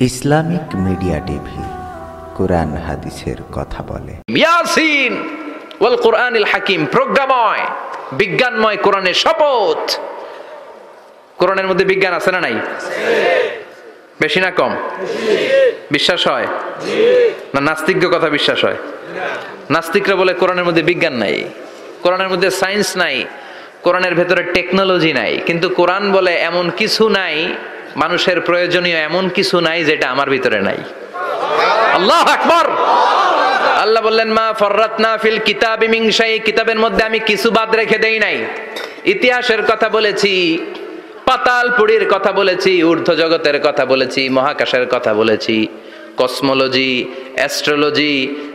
Islamic media TV কোরআন হাদিসের কথা বলে। ইয়াসিন ওয়াল কোরআনিল হাকিম, প্রজ্ঞাময়, বিজ্ঞানময় কোরআনের শপথ। কোরআনের মধ্যে বিজ্ঞান আছে না নাই? বেশি না কম? বিশ্বাস হয়? না, নাস্তিকদের কথা বিশ্বাস হয়? নাস্তিকরা বলে কোরআনের মধ্যে বিজ্ঞান নাই। কোরআনের মধ্যে সায়েন্স নাই। কোরআনের ভেতরে টেকনোলজি নাই। কিন্তু কোরআন বলে এমন কিছু নাই মানুষের প্রয়োজনীয় এমন কিছু নাই যেটা আমার ভিতরে নাই। আল্লাহ আকবর! আল্লাহ বললেন, মা ফররাতনা ফিল কিতাবি মিন শাই কিতাবের মধ্যে আমি কিছু বাদ রেখে দেই নাই। ইতিহাসের কথা বলেছি পাতাল পুরীর কথা বলেছি ঊর্ধ্ব জগতের কথা বলেছি, মহাকাশের কথা বলেছি। Cosmology astrology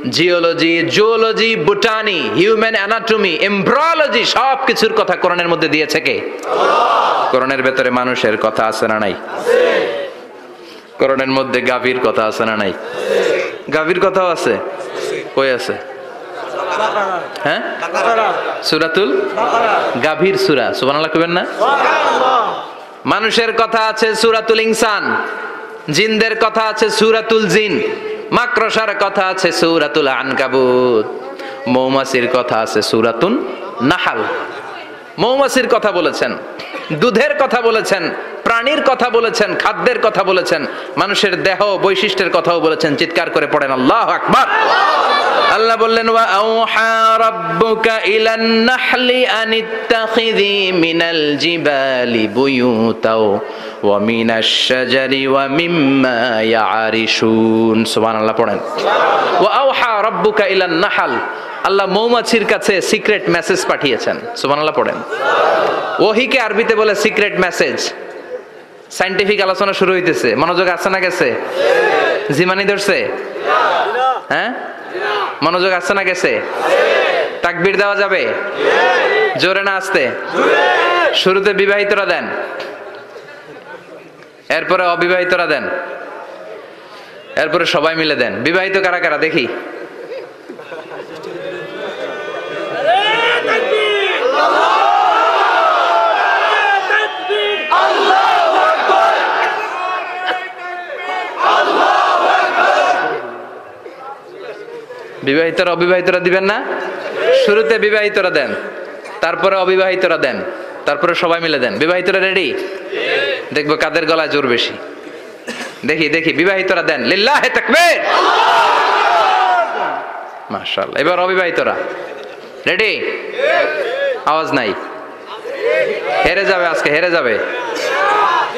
geology zoology botany human anatomy embryology সব কিছুর কথা কোরআনের মধ্যে দিয়েছে কে? কোরআনের ভেতরে মানুষের কথা আছে না নাই? কোরআনের মধ্যে গাভীর কথা আছে না নাই? গাভীর কথাও আছে? কই আছে? হ্যাঁ? সুরাতুল গাভীর সুরা, সুবহানাল্লাহ কইবেন না? মানুষের কথা আছে সুরাতুল ইনসান। জিনদের কথা আছে সুরাতুল জিন, মাকড়সার কথা আছে সুরাতুল আনকাবুত, মৌমাছির কথা আছে সুরাতুন নাহাল। মৌমাছির কথা বলেছেন, দুধের কথা বলেছেন প্রাণীর কথা বলেছেন, খাদ্যের কথা বলেছেন, মানুষের দেহ বৈশিষ্ট্যের কথাও বলেছেন, চিৎকার করে পড়েন, আল্লাহ আকবার। আল্লাহ বললেন, ওয়া ইলান মিনাল ওয়া পড়েন। আল্লাহ মৌমাছির কাছে সিক্রেট পাঠিয়েছেন পড়েন। ওহিকে আরবিতে বলে সিক্রেট মেসেজ। সাইন্টিফিক আলোচনা শুরু হইতেছে। মনোযোগ আছে না গেছে? জিমানি ধরছে? হ্যাঁ? মনোযোগ আছে না গেছে? তাকবির দেওয়া যাবে? জোরে না আসতে? শুরুতে বিবাহিতরা দেন। এরপরে অবিবাহিতরা দেন। এরপরে সবাই মিলে দেন। বিবাহিত কারা কারা? দেখি। বিবাহিতরা অবিবাহিতরা দিবেন না? শুরুতে বিবাহিতরা দেন, তারপরে অবিবাহিতরা দেন, তারপরে সবাই মিলে দেন। বিবাহিতরা রেডি দেখব কাদের গলায় জোর বেশি। দেখি দেখি, বিবাহিতরা দেন। তাকবীর! মাশাআল্লাহ, এবার অবিবাহিতরা। রেডি আওয়াজ নাই। হেরে যাবে আজকে, হেরে যাবে।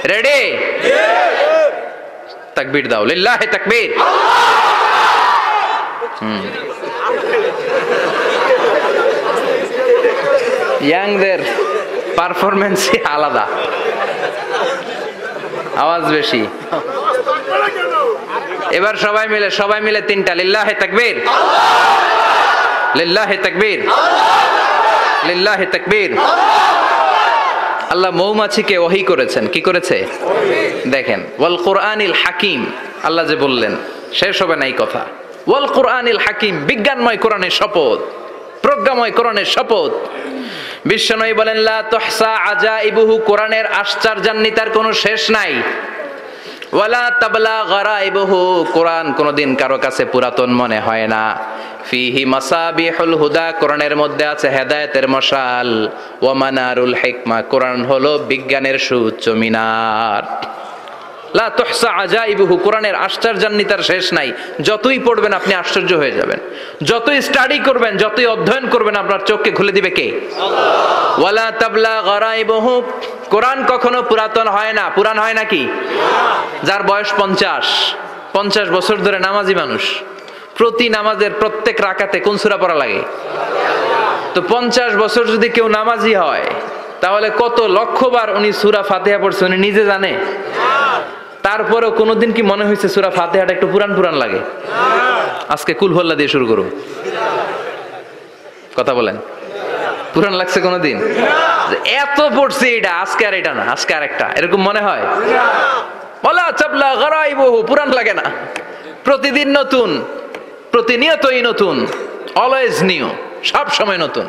রেডি তাকবীর দাও। লিল্লাহে তাকবীর! ইয়াংদের পারফরমেন্সই আলাদা। আওয়াজ বেশি। এবার সবাই মিলে সবাই মিলে তিনটা। লিল্লাহে তাকবীর। লিল্লাহে তাকবীর। লিল্লাহে তাকবীর। আল্লাহ মৌমাছিকে ওহি করেছেন। কি করেছে? দেখেন। ওয়াল কোরআনিল হাকিম। আল্লাহ যে বললেন, শেষ হবে নাই কথা। ওয়াল কোরআনিল হাকিম, বিজ্ঞানময় কোরআনের শপথ, প্রজ্ঞাময় কোরআনের শপথ। বিশ্বনয় বলেন, লা তহসা আজা ইবুহু কোরআনের আশ্চর্যান্বিতার কোনো শেষ নাই। ওয়ালা তাবলা গারা ইবুহু কোরআন কোনোদিন কারও কাছে পুরাতন মনে হয় না। ফিহি মাসাবিহুল হুদা, কোরআনের মধ্যে আছে হেদায়েতের মশাল। ওয়া মানারুল হিকমা, কোরআন হলো বিজ্ঞানের সুউচ্চ মিনার। লা তুহসা আজাইবুহু, কোরআনের আশ্চর্যান্বিতার শেষ নাই। যতই পড়বেন আপনি আশ্চর্য হয়ে যাবেন। যতই স্টাডি করবেন, যতই অধ্যয়ন করবেন, আপনার চোখকে খুলে দিবে কে? ওয়ালা তাবলা গরাইবহু, কোরআন কখনো পুরাতন হয় না। পুরান হয় নাকি? যার বয়স পঞ্চাশ। পঞ্চাশ বছর ধরে নামাজি মানুষ। প্রতি নামাজের প্রত্যেক রাকাতে কোন সূরা পড়া লাগে? তো পঞ্চাশ বছর যদি কেউ নামাজি হয়, তাহলে কত লক্ষবার উনি সূরা ফাতিহা পড়ছে, উনি নিজে জানে? তারপরেও কোনোদিন কি মনে হয়েছে সুরা ফাতেহাটা একটু পুরান পুরান লাগে? আজকে কুল হল্লা দিয়ে শুরু করুন কথা বলেন। পুরান লাগছে কোনোদিন? এত পড়ছে এটা, আজকে আর এটা না, আজকে আর একটা। এরকম মনে হয়? বলা চাপলা গড়াই বহু পুরান লাগে না। প্রতিদিন নতুন, প্রতিনিয়তই নতুন অলওয়েজ নিউ সব সময় নতুন।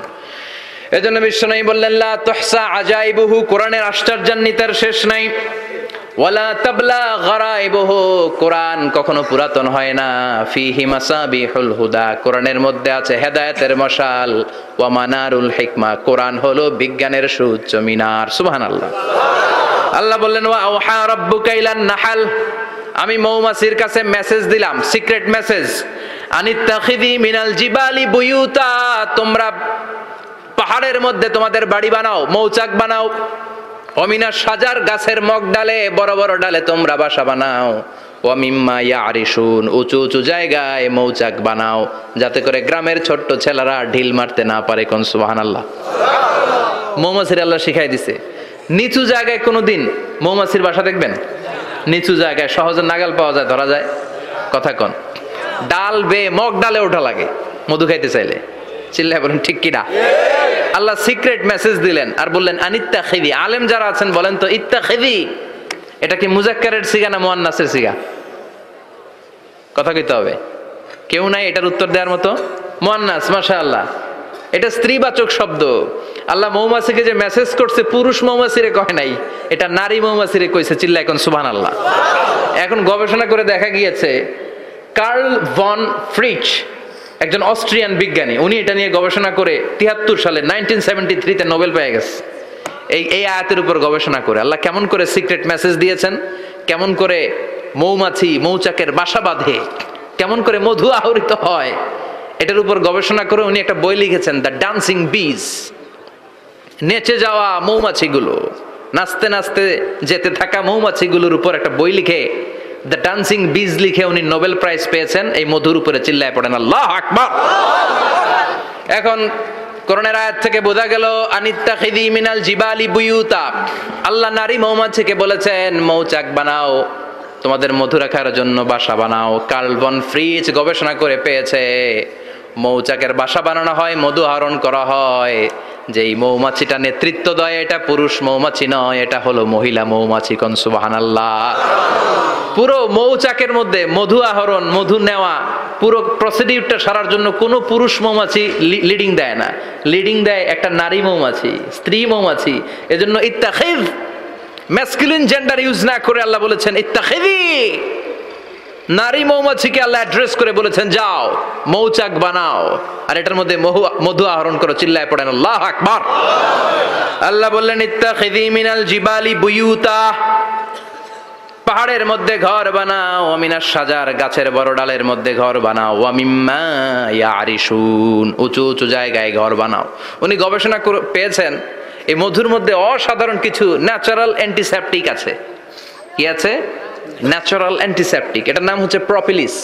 এজন্য বিশ্ব নাই বললেন, লা তুহসা আজাইবুহু, কোরআনের আশ্চর্যান্বিতার শেষ নাই। ওয়ালা তাবলা গরাইবুহু, কোরআন কখনো পুরাতন হয় না। ফিহি মাসাবিহুল হুদা, কোরআনের মধ্যে আছে হেদায়েতের মশাল। ওয়া মানারুল হিকমা, কোরআন হলো বিজ্ঞানের সুউচ্চ মিনার। সুবহানাল্লাহ। আল্লাহ বললেন, ওয়া আওহা রাব্বুকা ইলান নাহাল। আমি মৌমাছির কাছে মেসেজ দিলাম, সিক্রেট মেসেজ। আনিত্তাখিদি মিনাল জিবালি বুয়ুতা, তোমরা পাহাড়ের মধ্যে তোমাদের বাড়ি বানাও, মৌচাক বানাও। অমিনা সাজার গাছের মগ ডালে, বড় বড় ডালে তোমরা বাসা বানাও। অমিম্মা ইয়ারিসুন উঁচু উঁচু জায়গায় মৌচাক বানাও, যাতে করে গ্রামের ছোট্ট ছেলেরা ঢিল মারতে না পারে কোন সুবাহান আল্লাহ মৌমাছির আল্লাহ শিখাই দিছে। নিচু জায়গায় কোনোদিন মৌমাছির বাসা দেখবেন? নিচু জায়গায় সহজে নাগাল পাওয়া যায়, ধরা যায়। কথা কন। ডাল বে মগ ডালে ওঠা লাগে, মধু খাইতে চাইলে। চিল্লায় বলেন, ঠিক কিনা আল্লাহ সিক্রেট মেসেজ দিলেন আর বললেন আনিত্তা খেদি আলেম যারা আছেন বলেন তো ইত্তা খেদি এটা কি মুজাক্কারের সিগা না মোয়ান্নাসের সিগা? কথা কইতে হবে। কেউ নাই এটার উত্তর দেওয়ার মতো? মোয়ান্নাস মাশা আল্লাহ এটা স্ত্রীবাচক শব্দ। আল্লাহ মৌমাছিকে যে মেসেজ করছে, পুরুষ মৌমাছিরে কয় নাই, এটা নারী মৌমাছিরে কইছে চিল্লা এখন সুবহান আল্লাহ এখন গবেষণা করে দেখা গিয়েছে, কার্ল ভন ফ্রিচ একজন অস্ট্রিয়ান বিজ্ঞানী, উনি এটা নিয়ে গবেষণা করে তিয়াত্তর সালে নাইনটিন সেভেন্টি থ্রিতে নোবেল পেয়ে গেছে। এই এই আয়াতের উপর গবেষণা করে, আল্লাহ কেমন করে সিক্রেট মেসেজ দিয়েছেন? কেমন করে মৌমাছি, মৌচাকের বাসা বাঁধে, কেমন করে মধু আহরিত হয়, এটার উপর গবেষণা করে উনি একটা বই লিখেছেন, দ্য ডান্সিং বিজ নেচে যাওয়া মৌমাছিগুলো, নাচতে নাচতে যেতে থাকা মৌমাছিগুলোর উপর একটা বই লিখে দ্য ডান্সিং বিজ লিখে উনি নোবেল প্রাইজ পেয়েছেন। এই মধুর উপরে চিল্লায় পড়েন, আল্লাহ আকবার! এখন করোনার আয়াত থেকে বোঝা গেল আনিত্তা খিদি মিনাল জিবালি বুয়ুতা। আল্লাহ নারী মৌমাছিকে বলেছেন, মৌচাক বানাও, তোমাদের মধু রাখার জন্য বাসা বানাও। কার্বন ফ্রিজ গবেষণা করে পেয়েছে, মৌচাকের বাসা বানানো হয়, মধু আহরণ করা হয়। যেই মৌমাছিটা নেতৃত্ব দেয়, এটা পুরুষ মৌমাছি নয়, এটা হলো মহিলা মৌমাছি কন সুবহানাল্লাহ। পুরো মৌচাকের মধ্যে মধু আহরণ, মধু নেওয়া, পুরো প্রসিডিউরটা সারার জন্য কোনো পুরুষ মৌমাছি লিডিং দেয় না। লিডিং দেয় একটা নারী মৌমাছি, স্ত্রী মৌমাছি। এজন্য ইত্তাখিদ ম্যাসকুলিন জেন্ডার ইউজ না করে আল্লাহ বলেছেন ইত্তাখিদি নারী মৌমাছিকে আল্লাহ অ্যাড্রেস করে বলেছেন, যাও, মৌচাক বানাও। আর এটার মধ্যে মধু আহরণ করো, চিল্লায় পড়েন, আল্লাহ আকবার। আল্লাহ বললেন ইত্তাখিদি জিবালি বুয়ুতা। পাহাড়ের মধ্যে ঘর বানাও অমিনার সাজার গাছের বড় ডালের মধ্যে ঘর বানাও অমিম্মা ইয়ারিসুন উঁচু উঁচু জায়গায় ঘর বানাও। উনি গবেষণা পেয়েছেন, এই মধুর মধ্যে অসাধারণ কিছু ন্যাচারাল অ্যান্টিসেপটিক আছে। কি আছে? ন্যাচারাল অ্যান্টিসেপটিক এটার নাম হচ্ছে প্রপিলিস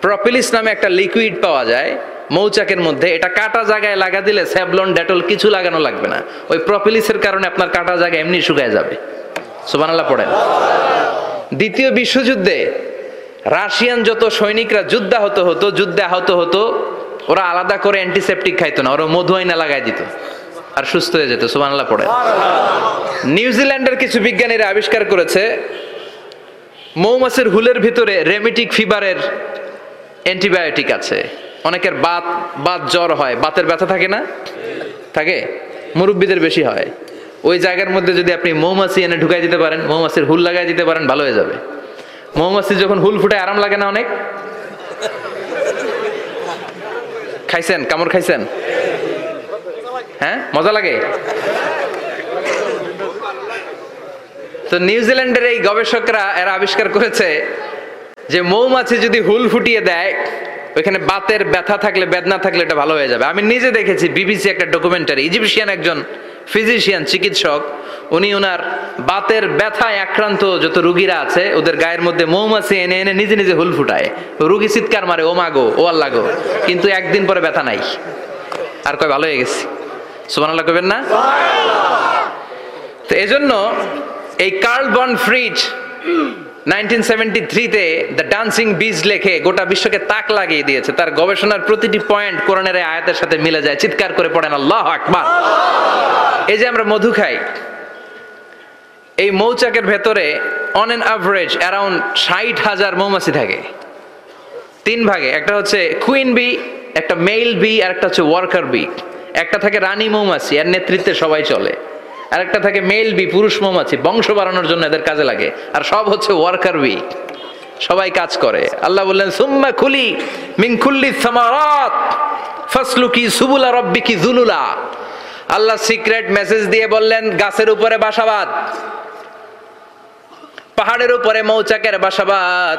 প্রপিলিস নামে একটা লিকুইড পাওয়া যায় মৌচাকের মধ্যে, এটা কাটা জায়গায় লাগা দিলে স্যাবলন ডেটল কিছু লাগানো লাগবে না। ওই প্রপিলিসের কারণে আপনার কাটা জায়গা এমনি শুকায় যাবে। সুবানাল্লাহ পড়েন। দ্বিতীয় বিশ্বযুদ্ধে রাশিয়ান যত সৈনিকরা যুদ্ধ হতো হতো, যুদ্ধে আহত হতো, ওরা আলাদা করে অ্যান্টিসেপটিক খাইতো না, ওরা মধু আইনা লাগাই দিত আর সুস্থ হয়ে যেত। সুবানাল্লাহ পড়ে নিউজিল্যান্ডের কিছু বিজ্ঞানীরা আবিষ্কার করেছে মৌমাছির হুলের ভিতরে রেমিটিক ফিভারের অ্যান্টিবায়োটিক আছে। অনেকের বাত বাত জ্বর হয়। বাতের ব্যথা থাকে না? থাকে? মুরব্বীদের বেশি হয়। ওই জায়গার মধ্যে যদি আপনি মৌমাছি এনে ঢুকাই দিতে পারেন, মৌমাছির হুল লাগাই দিতে পারেন, ভালো হয়ে যাবে। মৌমাছি যখন হুল ফুটে আরাম লাগে না অনেক? খাইছেন? কামড় খাইছেন? হ্যাঁ? মজা লাগে? তো নিউজিল্যান্ডের এই গবেষকরা এরা আবিষ্কার করেছে যে মৌমাছি যদি হুল ফুটিয়ে দেয়, ওইখানে বাতের ব্যথা থাকলে, বেদনা থাকলে এটা ভালো হয়ে যাবে। আমি নিজে দেখেছি, বিবিসি একটা ডকুমেন্টারি ইজিপশিয়ান একজন ফিজিশিয়ান চিকিৎসক, উনি ওনার বাতের ব্যথায় আক্রান্ত যত রুগীরা আছে, ওদের গায়ের মধ্যে মৌমাছি এনে এনে নিজে নিজে হুল ফুটায়। রুগী চিৎকার মারে, ও মাগো ও আল্লাহ গো। কিন্তু একদিন পরে ব্যথা নাই। আর কয়, ভালো হয়ে গেছি। সুমান আল্লাহ কবেন না? তো এজন্য এই Carl von Frisch nineteen seventy থ্রিতে দ্য ডান্সিং বিজ লেখে গোটা বিশ্বকে তাক লাগিয়ে দিয়েছে। তার গবেষণার প্রতিটি পয়েন্ট কোরআনের আয়াতের সাথে মিলে যায়। চিৎকার করে পড়েন, আল্লাহ আকবার! এই যে আমরা মধু খাই, এই মৌচাকের ভেতরে অন এন অ্যাভারেজ অ্যারাউন্ড ষাট হাজার মৌমাছি থাকে। তিন ভাগে, একটা হচ্ছে কুইন বি একটা মেল বি আর একটা হচ্ছে ওয়ার্কার বি একটা থাকে রানী মৌমাছি, এর নেতৃত্বে সবাই চলে। আর একটা থাকে মেল বি পুরুষ মৌমাছি, বংশ বাড়ানোর জন্য এদের কাজে লাগে। আর সব হচ্ছে ওয়ার্কার বি সবাই কাজ করে। আল্লাহ বললেন, সুম্মা খুলি মিংখুল্লি সামারাত, ফাসলুকি সুবুলা রব্বিকি জুলুলা। আল্লাহ সিক্রেট মেসেজ দিয়ে বললেন, গাছের উপরে বাসাবাদ পাহাড়ের উপরে মৌচাকের বাসাবাদ।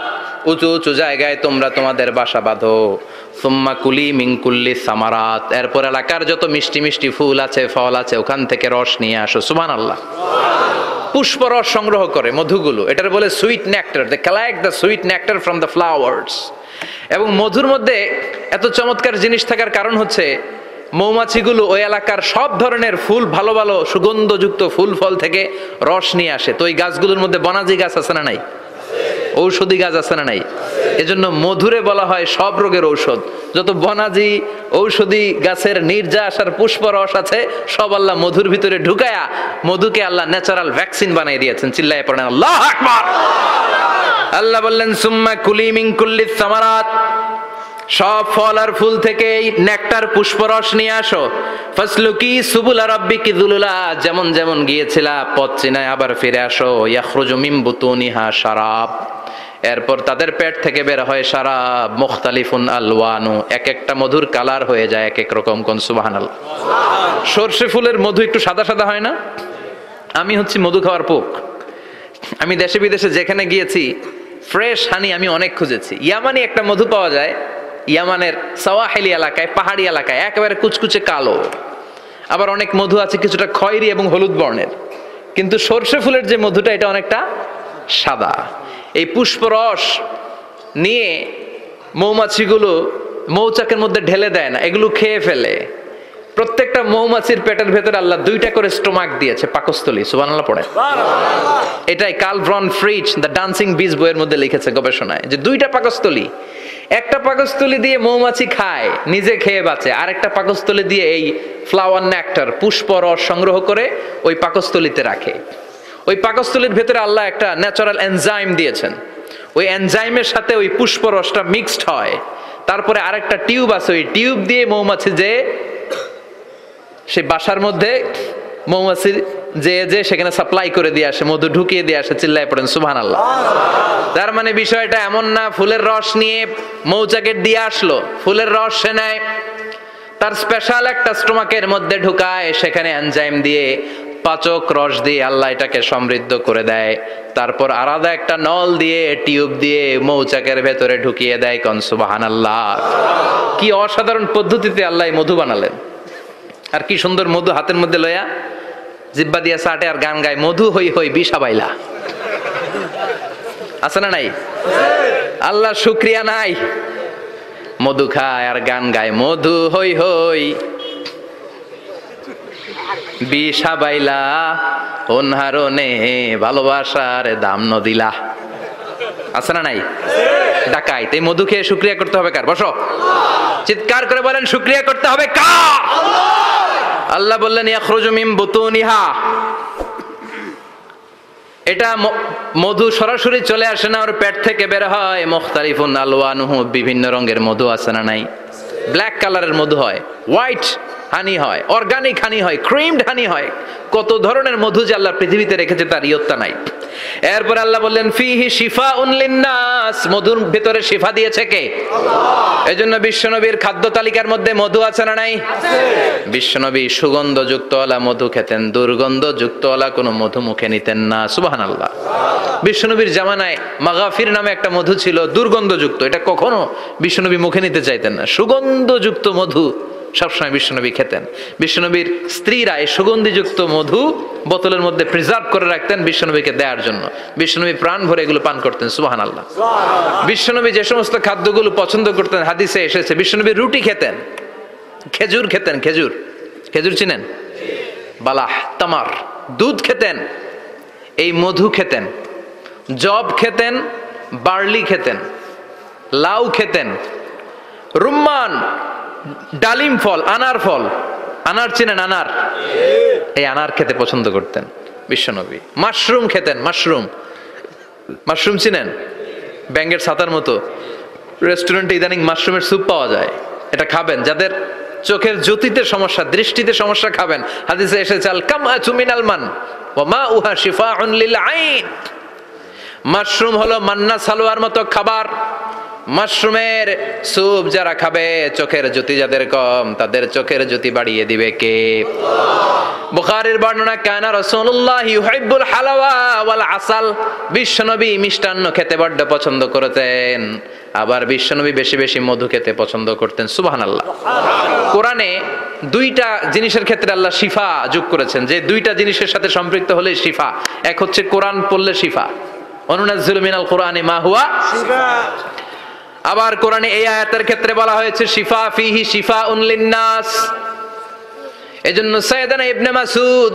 উঁচু উঁচু জায়গায় তোমরা তোমাদের বাসা বাঁধো। সুম্মা কুলি মিঙ্কুল্লি সামারাত। এরপর এলাকার যত মিষ্টি মিষ্টি ফুল আছে, ফল আছে, ওখান থেকে রস নিয়ে আসো। সুমান আল্লাহ পুষ্পরস সংগ্রহ করে মধুগুলো। এটার বলে sweet nectar they collect the sweet nectar from the flowers এবং মধুর মধ্যে এত চমৎকার জিনিস থাকার কারণ হচ্ছে মৌমাছিগুলো ওই এলাকার সব ধরনের ফুল, ভালো ভালো, সুগন্ধযুক্ত ফুল, ফল থেকে রস নিয়ে আসে। তো ওই গাছগুলোর মধ্যে বনাজি গাছ আছে না নাই? ঔষধি গাছ আছে না নাই? এজন্য মধুরে বলা হয় সব রোগের ঔষধ। যত বনাজি, ঔষধি গাছের নির্যাস আর পুষ্প রস আছে, সব আল্লাহ মধুর ভিতরে ঢুকায়া মধুকে আল্লাহ ন্যাচারাল ভ্যাকসিন বানিয়ে দিয়েছেন। চিল্লায় পড়েন, আল্লাহ আল্লাহ বললেন, সুম্মা কুলি মিন কুল্লি সামারাত। সব ফল আর ফুল থেকে নেকটার পুষ্পরস নিয়ে আসো। ফসলুকি সুবুলা রব্বিকি দুলুলা, যেমন যেমন গিয়েছিলা, পথ চিনায় আবার ফিরে আসো। ইয়াখরুজু মিন বুতুনিহা শারাব। এরপর তাদের পেট থেকে বের হয় শারাব, মুখতালিফুন আলওয়ানু। এক একটা মধুর কালার হয়ে যায় এক এক রকম কোন সুবহানাল সর্ষে ফুলের মধু একটু সাদা সাদা হয় না? আমি হচ্ছি মধু খাওয়ার পোক। আমি দেশে বিদেশে যেখানে গিয়েছি, ফ্রেশ হানি আমি অনেক খুঁজেছি। ইয়ামানি একটা মধু পাওয়া যায় ইয়ামানের সাওয়াহেলি এলাকায় পাহাড়ি এলাকায় একেবারে কুচকুচে কালো। আবার অনেক মধু আছে কিছুটা খয়েরি এবং হলুদ বর্ণের। কিন্তু সর্ষে ফুলের যে মধুটা এটা অনেকটা সাদা। এই পুষ্পরস নিয়ে মৌমাছিগুলো মৌচাকের মধ্যে ঢেলে দেয় না এগুলো খেয়ে ফেলে। প্রত্যেকটা মৌমাছির পেটের ভেতরে আল্লাহ দুইটা করে স্টোমাক দিয়েছে পাকস্থলী সুবহানাল্লাহ পড়ে এটাই কাল ব্রন ফ্রিজ দ্য ডান্সিং বিজ বইয়ের মধ্যে লিখেছে গবেষণায় যে দুইটা পাকস্থলী একটা পাকস্থলী দিয়ে মৌমাছি খায়, নিজে খেয়ে বাঁচে। আরেকটা পাকস্থলী দিয়ে এই ফ্লাওয়ার নেকটার পুষ্প রস সংগ্রহ করে ওই পাকস্থলীতে রাখে। ওই পাকস্থলীর ভেতরে আল্লাহ একটা ন্যাচারাল এনজাইম দিয়েছেন। ওই এনজাইমের সাথে ওই পুষ্প রসটা মিক্সড হয়। তারপরে আরেকটা টিউব আছে, ওই টিউব দিয়ে মৌমাছি যে, সেই বাসার মধ্যে মৌমাছি যে যে সেখানে সাপ্লাই করে দিয়ে আসে, মধু ঢুকিয়ে দিয়ে আসে, চিল্লায় পড়েন সুবহান আল্লাহ তার মানে বিষয়টা এমন না, ফুলের রস নিয়ে মৌচাকের দিয়ে আসলো, ফুলের রস সে নেয়। তার স্পেশাল একটা স্টোমাকের মধ্যে ঢুকায়, সেখানে এনজাইম দিয়ে পাচক রস দিয়ে আল্লাহ এটাকে সমৃদ্ধ করে দেয়। তারপর আলাদা একটা নল দিয়ে টিউব দিয়ে মৌচাকের ভেতরে ঢুকিয়ে দেয়, কন সুবাহান আল্লাহ কি অসাধারণ পদ্ধতিতে আল্লাহ মধু বানালেন। আর কি সুন্দর মধু হাতের মধ্যে লয়া। জিব্বা দিয়া চাটে আর গান গায়, মধু হই হই বিষা বাইলা। আছে না নাই? আল্লাহ শুক্রিয়া নাই। মধু খায় আর গান গায়, মধু হই হই। বিষা বাইলা, অনহারণে ভালোবাসার দাম নদিলা আছে না নাই? ডাকাই তাই মধু খেয়ে শুক্রিয়া করতে হবে কার? বসো। চিৎকার করে বলেন, শুক্রিয়া করতে হবে কার? আল্লাহ বললেন, ইয়াখরুজু বুতুনিহা। এটা মধু সরাসরি চলে আসে না, ওর পেট থেকে বের হয়। মুখতালিফুন আলওয়ানুহু, বিভিন্ন রঙের মধু আছে না নাই? ব্ল্যাক কালারের মধু হয়। হোয়াইট হানি হয় অর্গানিক হানি হয় ক্রিমড হানি হয়। কত ধরনের মধু যে আল্লাহ পৃথিবীতে রেখেছে তার ইয়ত্তা নাই। এরপর আল্লাহ বললেন ফিহি শিফা উনলিন্নাস মধুর ভেতরে শিফা দিয়েছে কে? এজন্য বিশ্বনবীর খাদ্য তালিকার মধ্যে মধু আছে না নাই? বিশ্বনবী সুগন্ধযুক্ত ওলা মধু খেতেন দুর্গন্ধযুক্ত ওলা কোনো মধু মুখে নিতেন না সুবাহান আল্লাহ। বিশ্বনবীর জামানায় মাগাফির নামে একটা মধু ছিল দুর্গন্ধযুক্ত। এটা কখনো বিশ্বনবী মুখে নিতে চাইতেন না। সুগন্ধযুক্ত মধু। সবসময় বিশ্বনবী খেতেন। বিশ্বনবীর স্ত্রীরা এই সুগন্ধিযুক্ত মধু বোতলের মধ্যে প্রিজার্ভ করে রাখতেন বিশ্বনবীকে দেওয়ার জন্য। বিশ্বনবী প্রাণ ভরে এগুলো পান করতেন সুবাহান আল্লাহ বিশ্বনবী যে সমস্ত খাদ্যগুলো পছন্দ করতেন হাদিসে এসেছে বিশ্বনবী রুটি খেতেন খেজুর খেতেন খেজুর। খেজুর চিনেন? বালাহ তামার দুধ খেতেন এই মধু খেতেন জব খেতেন বার্লি খেতেন লাউ খেতেন রুম্মান ডালিম ফল, আনার ফল। আনার চিনেন আনার? এই আনার খেতে পছন্দ করতেন বিশ্বনবী। মাশরুম খেতেন, মাশরুম। মাশরুম চিনেন? ব্যাঙ্গের ছাতার মতো। রেস্টুরেন্টে ইদানিং মাশরুমের স্যুপ পাওয়া যায়। এটা খাবেন। যাদের চোখের জ্যোতিতে সমস্যা, দৃষ্টিতে সমস্যা খাবেন। হাদিসে এসেছে আল কাম চুমিনাল মান ও মা উহা শিফা আইন। মাশরুম হলো মান্না সালোয়ার মতো খাবার। মাশরুমের স্যুপ যারা খাবে, চোখের জ্যোতি যাদের কম, তাদের চোখের জ্যোতি বাড়িয়ে দিবে কে? বুখারীর বর্ণনা, কানা রাসূলুল্লাহ ইউহিব্বুল হালাওয়া ওয়াল আসাল। বিশ্বনবী মিষ্টান্ন খেতে বড্ড পছন্দ করতেন। আবার বিশ্বনবী বেশি বেশি মধু খেতে পছন্দ করতেন। সুবহানাল্লাহ। কোরআনে দুইটা জিনিসের ক্ষেত্রে আল্লাহ শিফা যোগ করেছেন। যে দুইটা জিনিসের সাথে সম্পৃক্ত হলে শিফা। এক হচ্ছে কোরআন পড়লে শিফা। অনুনাজ্জিলু মিনাল কোরআনি মা হুয়া আবার কোরআনে এই আয়াতের ক্ষেত্রে বলা হয়েছে, শিফা ফিহি শিফা উনলিন্নাস এজন্য সৈয়দানা ইবনে মাসুদ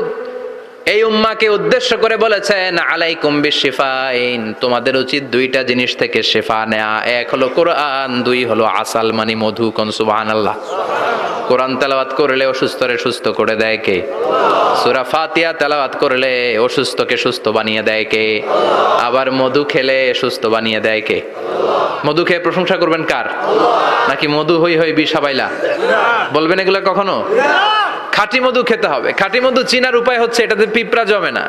এই উম্মাকে উদ্দেশ্য করে বলেছেন, আলাইকুম বিশিফাইন। তোমাদের উচিত দুইটা জিনিস থেকে শেফা নেয়া। এক হলো কোরআন, দুই হলো আসাল মানি মধু কোন সুবহানাল্লাহ। কোরআন তেলাওয়াত করলে অসুস্থরে সুস্থ করে দেয় কে? সূরা ফাতিয়া তেলাওয়াত করলে অসুস্থকে সুস্থ বানিয়ে দেয় কে? আবার মধু খেলে সুস্থ বানিয়ে দেয় কে? মধু খেয়ে প্রশংসা করবেন কার? নাকি মধু হই হই বিষাবাইলা বলবেন এগুলো কখনো? খাঁটি মধু খেতে হবে। খাঁটি মধু চিনার উপায় হচ্ছে এটাতে পিঁপড়া জমে না।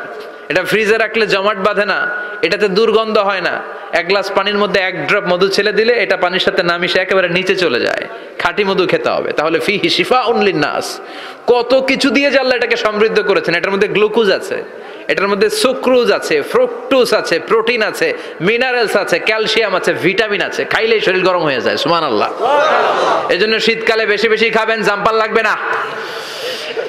এটা ফ্রিজে রাখলে জমাট বাঁধে না, এটাতে দুর্গন্ধ হয় না। এক গ্লাস পানির মধ্যে এক ড্রপ মধু ছেলে দিলে এটা পানির সাথে না মিশে একেবারে নিচে চলে যায়। খাঁটি মধু খেতে হবে। তাহলে ফি উনলিন নাস কত কিছু দিয়ে আল্লাহ এটাকে সমৃদ্ধ করেছেন, এটার মধ্যে গ্লুকোজ আছে, এটার মধ্যে সুক্রোজ আছে, ফ্রুকটোজ আছে, প্রোটিন আছে, মিনারেলস আছে, ক্যালসিয়াম আছে, ভিটামিন আছে। খাইলেই শরীর গরম হয়ে যায় সুমান আল্লাহ এই জন্য শীতকালে বেশি বেশি খাবেন জাম্পাল লাগবে না।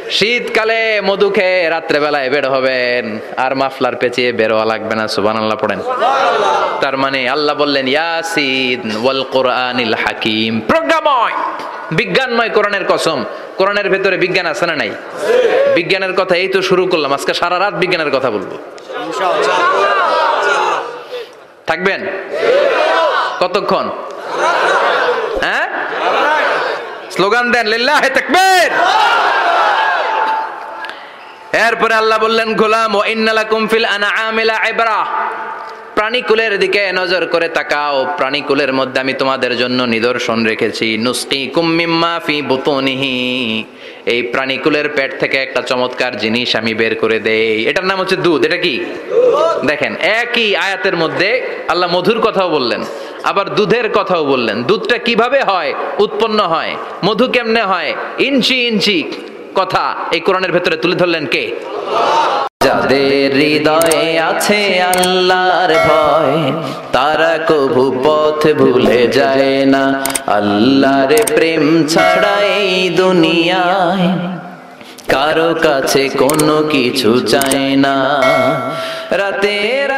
শীতকালে মধু খেয়ে রাত্রেবেলায় বের হবেন। আর মাফলার পেঁচিয়ে বেরোয়া লাগবে না সুবান আল্লাহ পড়েন। তার মানে আল্লাহ বললেন, ইয়াসিন ওয়াল কোরআনিল হাকিম। প্রজ্ঞাময়, বিজ্ঞানময় কোরআনের কসম। কোরআনের ভেতরে বিজ্ঞান আছে না নাই? বিজ্ঞানের কথা এই তো শুরু করলাম, আজকে সারা রাত বিজ্ঞানের কথা বলব। থাকবেন? কতক্ষণ? হ্যাঁ? স্লোগান দেন, লিল্লাহে তাকবীর। এরপরে আল্লাহ বললেন গোলাম ও ইন্নালা ইন্নালাকুম ফিল আনআমিলা ইবরা। প্রাণীকুলের দিকে নজর করে তাকাও। প্রাণীকুলের মধ্যে আমি তোমাদের জন্য নিদর্শন রেখেছি। নুসকি কুম্মিম্মা ফি বুতুনিহি। এই প্রাণীকুলের পেট থেকে একটা চমৎকার জিনিস আমি বের করে দেই। এটার নাম হচ্ছে দুধ। এটা কি? দেখেন একই আয়াতের মধ্যে আল্লাহ মধুর কথাও বললেন আবার দুধের কথাও বললেন। দুধটা কীভাবে হয়? উৎপন্ন হয়? মধু কেমনে হয়? ইঞ্চি ইঞ্চি। কথা এই কোরআনের ভেতরে তুলে ধরলেন কে? যাদের হৃদয়ে আছে আল্লাহর ভয়, তারা কভু পথ ভুলে যায় না। আল্লাহর প্রেম ছাড়া এই দুনিয়ায় কারও কাছে কোনো কিছু চায় না। রাতের